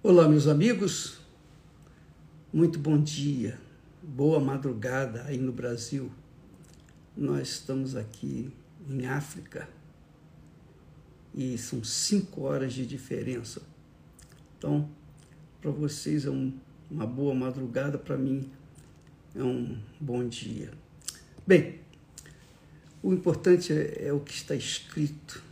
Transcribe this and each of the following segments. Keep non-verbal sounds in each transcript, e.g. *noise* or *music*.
Olá, meus amigos, muito bom dia, boa madrugada aí no Brasil. Nós estamos aqui em África e são cinco horas de diferença. Então, para vocês é um, uma boa madrugada, para mim é um bom dia. Bem, o importante é, é o que está escrito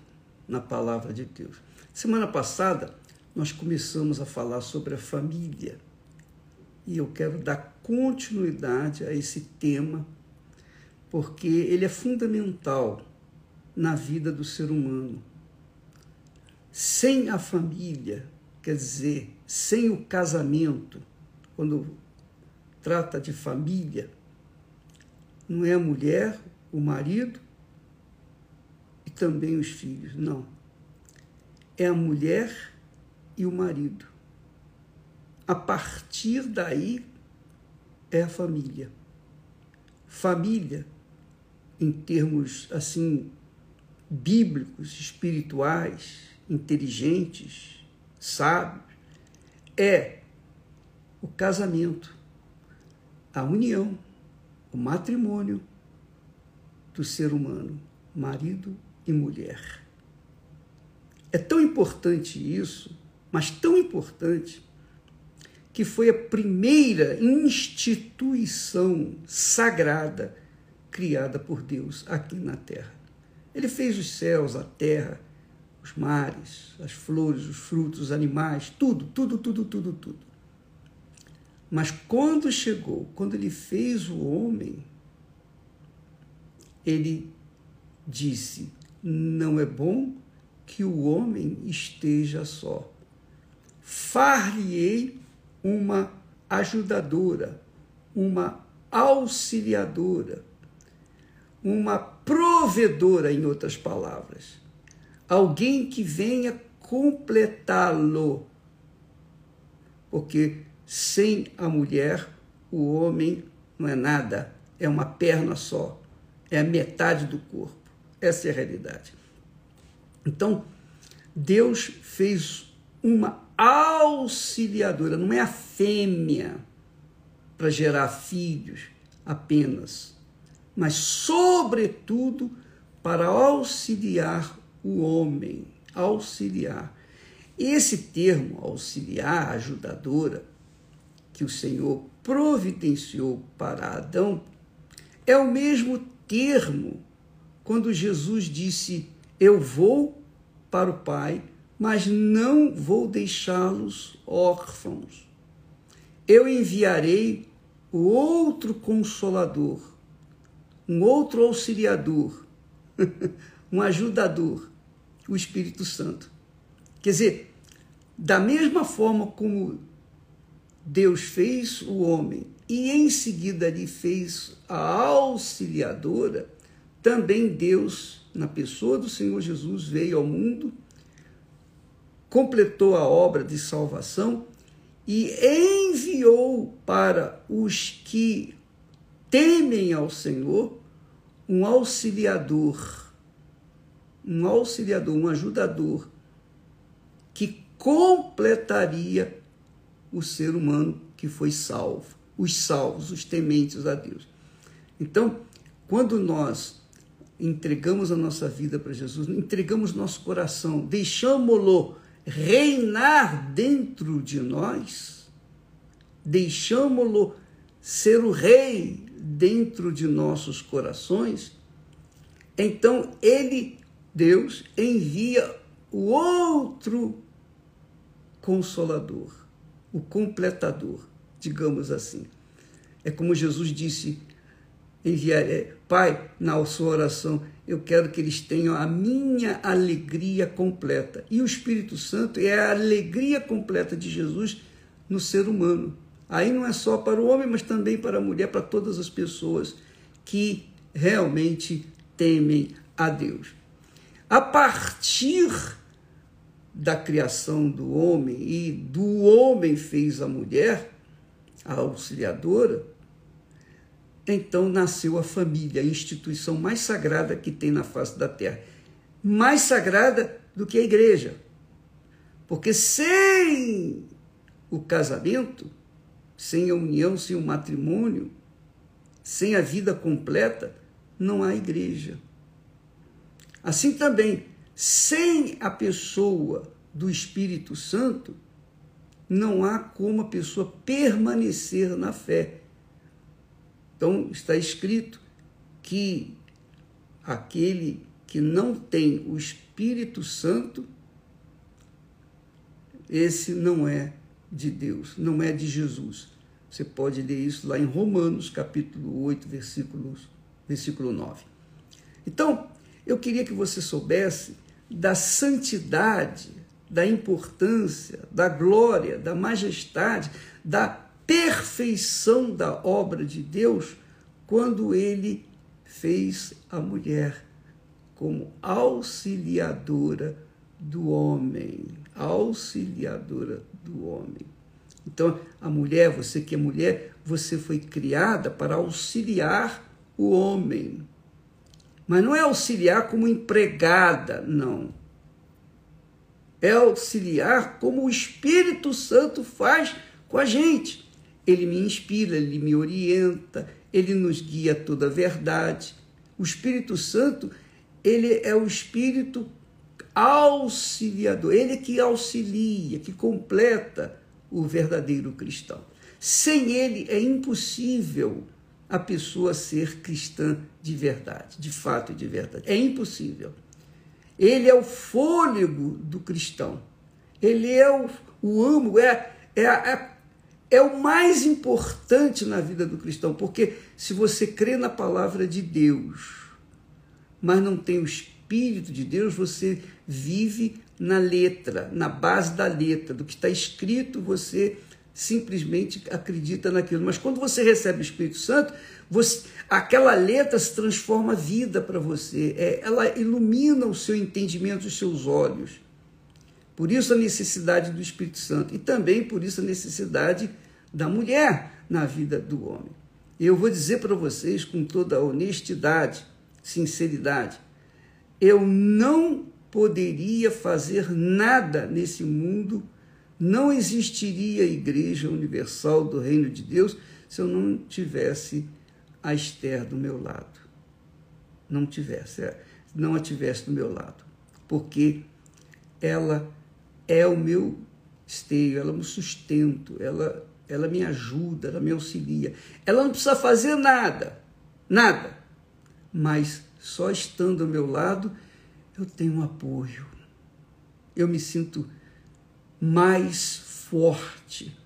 na palavra de Deus. Semana passada, nós começamos a falar sobre a família e eu quero dar continuidade a esse tema porque ele é fundamental na vida do ser humano. Sem a família, quer dizer, sem o casamento, quando trata de família, não é a mulher, o marido e também os filhos, não. É a mulher e o marido. A partir daí é a família. Família, em termos assim bíblicos, espirituais, inteligentes, sábios, é o casamento, a união, o matrimônio do ser humano, marido e mulher. É tão importante isso mas tão importante, que foi a primeira instituição sagrada criada por Deus aqui na terra. Ele fez os céus, a terra, os mares, as flores, os frutos, os animais, tudo, tudo, tudo, tudo, tudo. Mas quando chegou, quando ele fez o homem, ele disse: Não é bom que o homem esteja só far-lhe-ei uma ajudadora, uma auxiliadora, uma provedora, em outras palavras. Alguém que venha completá-lo. Porque sem a mulher, o homem não é nada, é uma perna só, é a metade do corpo. Essa é a realidade. Então, Deus fez uma auxiliadora, não é a fêmea para gerar filhos apenas, mas, sobretudo, para auxiliar o homem. Auxiliar. Esse termo, auxiliar, ajudadora, que o Senhor providenciou para Adão, é o mesmo termo quando Jesus disse: Eu vou para o Pai mas não vou deixá-los órfãos. Eu enviarei o outro consolador, um outro auxiliador, *laughs* um ajudador, o Espírito Santo. Quer dizer, da mesma forma como Deus fez o homem e em seguida lhe fez a auxiliadora, também Deus, na pessoa do Senhor Jesus, veio ao mundo completou a obra de salvação e enviou para os que temem ao Senhor um auxiliador, um auxiliador, um ajudador, que completaria o ser humano que foi salvo, os salvos, os tementes a Deus. Então, quando nós entregamos a nossa vida para Jesus, entregamos nosso coração, deixamos-lo reinar dentro de nós, deixamos-lo ser o rei dentro de nossos corações, então ele, Deus, envia o outro consolador, o completador, digamos assim. É como Jesus disse: enviar, é, Pai, na sua oração, eu quero que eles tenham a minha alegria completa. E o Espírito Santo é a alegria completa de Jesus no ser humano. Aí não é só para o homem, mas também para a mulher, para todas as pessoas que realmente temem a Deus. A partir da criação do homem e do homem fez a mulher, a auxiliadora, então nasceu a família, a instituição mais sagrada que tem na face da terra. Mais sagrada do que a igreja. Porque sem o casamento, sem a união, sem o matrimônio, sem a vida completa, não há igreja. Assim também, sem a pessoa do Espírito Santo, não há como a pessoa permanecer na fé. Então, está escrito que aquele que não tem o Espírito Santo, esse não é de Deus, não é de Jesus. Você pode ler isso lá em Romanos, capítulo 8, versículos, versículo 9. Então, eu queria que você soubesse da santidade, da importância, da glória, da majestade, da perfeição da obra de Deus quando ele fez a mulher como auxiliadora do homem, auxiliadora do homem. Então, a mulher, você que é mulher, você foi criada para auxiliar o homem. Mas não é auxiliar como empregada, não. É auxiliar como o Espírito Santo faz com a gente. Ele me inspira, ele me orienta, ele nos guia a toda a verdade. O Espírito Santo, ele é o Espírito auxiliador, ele é que auxilia, que completa o verdadeiro cristão. Sem ele é impossível a pessoa ser cristã de verdade, de fato e de verdade. É impossível. Ele é o fôlego do cristão. Ele é o, o amo, é, é, é, é o mais importante na vida do cristão, porque se você crê na palavra de Deus, mas não tem o Espírito de Deus, você vive na letra, na base da letra, do que está escrito, você simplesmente acredita naquilo. Mas quando você recebe o Espírito Santo, você, aquela letra se transforma vida para você, é, ela ilumina o seu entendimento, os seus olhos. Por isso a necessidade do Espírito Santo e também por isso a necessidade da mulher na vida do homem. Eu vou dizer para vocês com toda honestidade, sinceridade, eu não poderia fazer nada nesse mundo, não existiria a Igreja Universal do Reino de Deus se eu não tivesse a Esther do meu lado. Não tivesse, é, não a tivesse do meu lado. Porque ela é o meu esteio, ela me sustento, ela, ela me ajuda, ela me auxilia. Ela não precisa fazer nada, nada. Mas só estando ao meu lado, eu tenho um apoio. Eu me sinto mais forte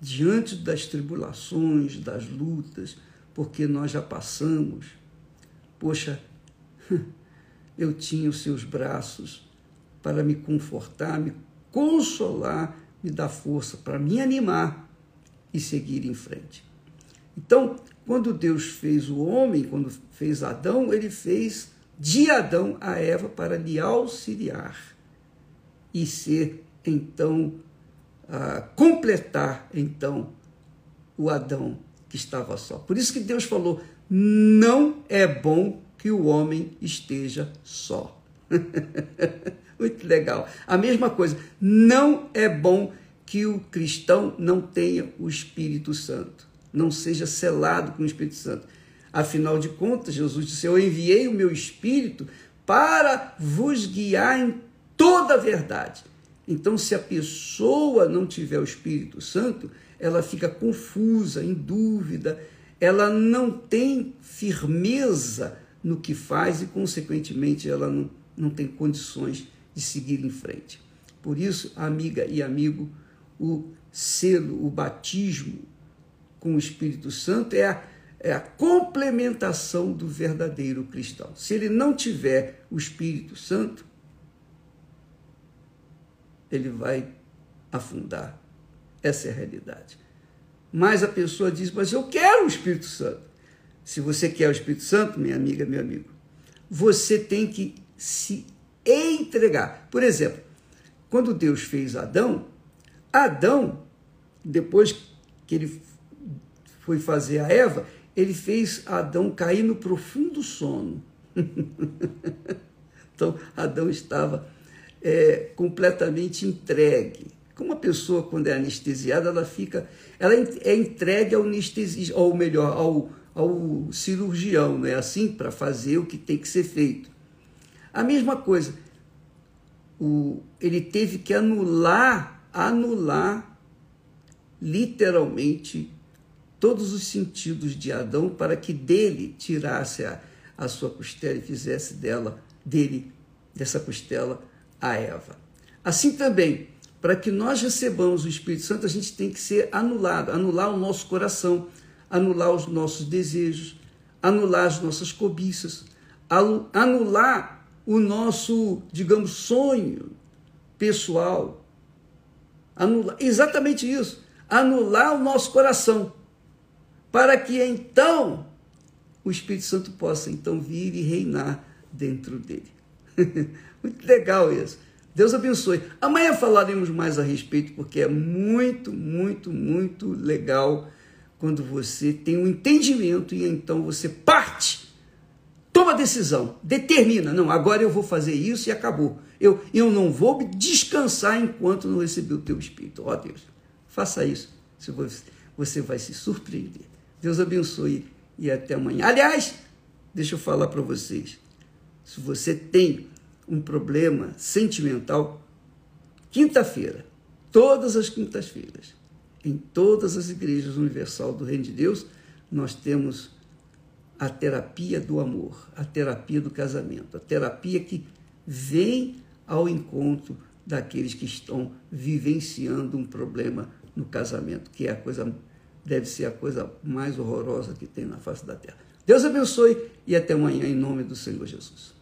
diante das tribulações, das lutas, porque nós já passamos. Poxa, *laughs* eu tinha os seus braços para me confortar, me consolar, me dar força para me animar e seguir em frente. Então, quando Deus fez o homem, quando fez Adão, ele fez de Adão a Eva para lhe auxiliar e ser então uh, completar então o Adão que estava só. Por isso que Deus falou: não é bom que o homem esteja só. *laughs* Muito legal. A mesma coisa, não é bom que o cristão não tenha o Espírito Santo, não seja selado com o Espírito Santo. Afinal de contas, Jesus disse: Eu enviei o meu Espírito para vos guiar em toda a verdade. Então, se a pessoa não tiver o Espírito Santo, ela fica confusa, em dúvida, ela não tem firmeza no que faz e, consequentemente, ela não, não tem condições de seguir em frente. Por isso, amiga e amigo, o selo, o batismo com o Espírito Santo é a é a complementação do verdadeiro cristão. Se ele não tiver o Espírito Santo, ele vai afundar. Essa é a realidade. Mas a pessoa diz: Mas eu quero o Espírito Santo. Se você quer o Espírito Santo, minha amiga, meu amigo, você tem que se entregar. Por exemplo, quando Deus fez Adão, Adão, depois que ele foi fazer a Eva, ele fez Adão cair no profundo sono. *laughs* então, Adão estava é, completamente entregue. Como Uma pessoa, quando é anestesiada, ela fica, ela é entregue ao anestesista, ou melhor, ao, ao cirurgião, não é assim? Para fazer o que tem que ser feito. A mesma coisa, o, ele teve que anular, anular literalmente todos os sentidos de Adão para que dele tirasse a, a sua costela e fizesse dela, dele, dessa costela, a Eva. Assim também, para que nós recebamos o Espírito Santo, a gente tem que ser anulado, anular o nosso coração, anular os nossos desejos, anular as nossas cobiças, anular o nosso, digamos, sonho pessoal. Anular, exatamente isso, anular o nosso coração, para que então o Espírito Santo possa então vir e reinar dentro dele. *laughs* Muito legal isso. Deus abençoe. Amanhã falaremos mais a respeito, porque é muito, muito, muito legal quando você tem um entendimento e então você parte, toma decisão, determina. Não, agora eu vou fazer isso e acabou. Eu, eu não vou descansar enquanto não receber o teu Espírito. Ó oh, Deus, faça isso. Você vai se surpreender. Deus abençoe e até amanhã. Aliás, deixa eu falar para vocês. Se você tem um problema sentimental, quinta-feira, todas as quintas-feiras, em todas as igrejas universal do Reino de Deus, nós temos a terapia do amor, a terapia do casamento, a terapia que vem ao encontro daqueles que estão vivenciando um problema no casamento, que é a coisa deve ser a coisa mais horrorosa que tem na face da terra. Deus abençoe e até amanhã em nome do Senhor Jesus.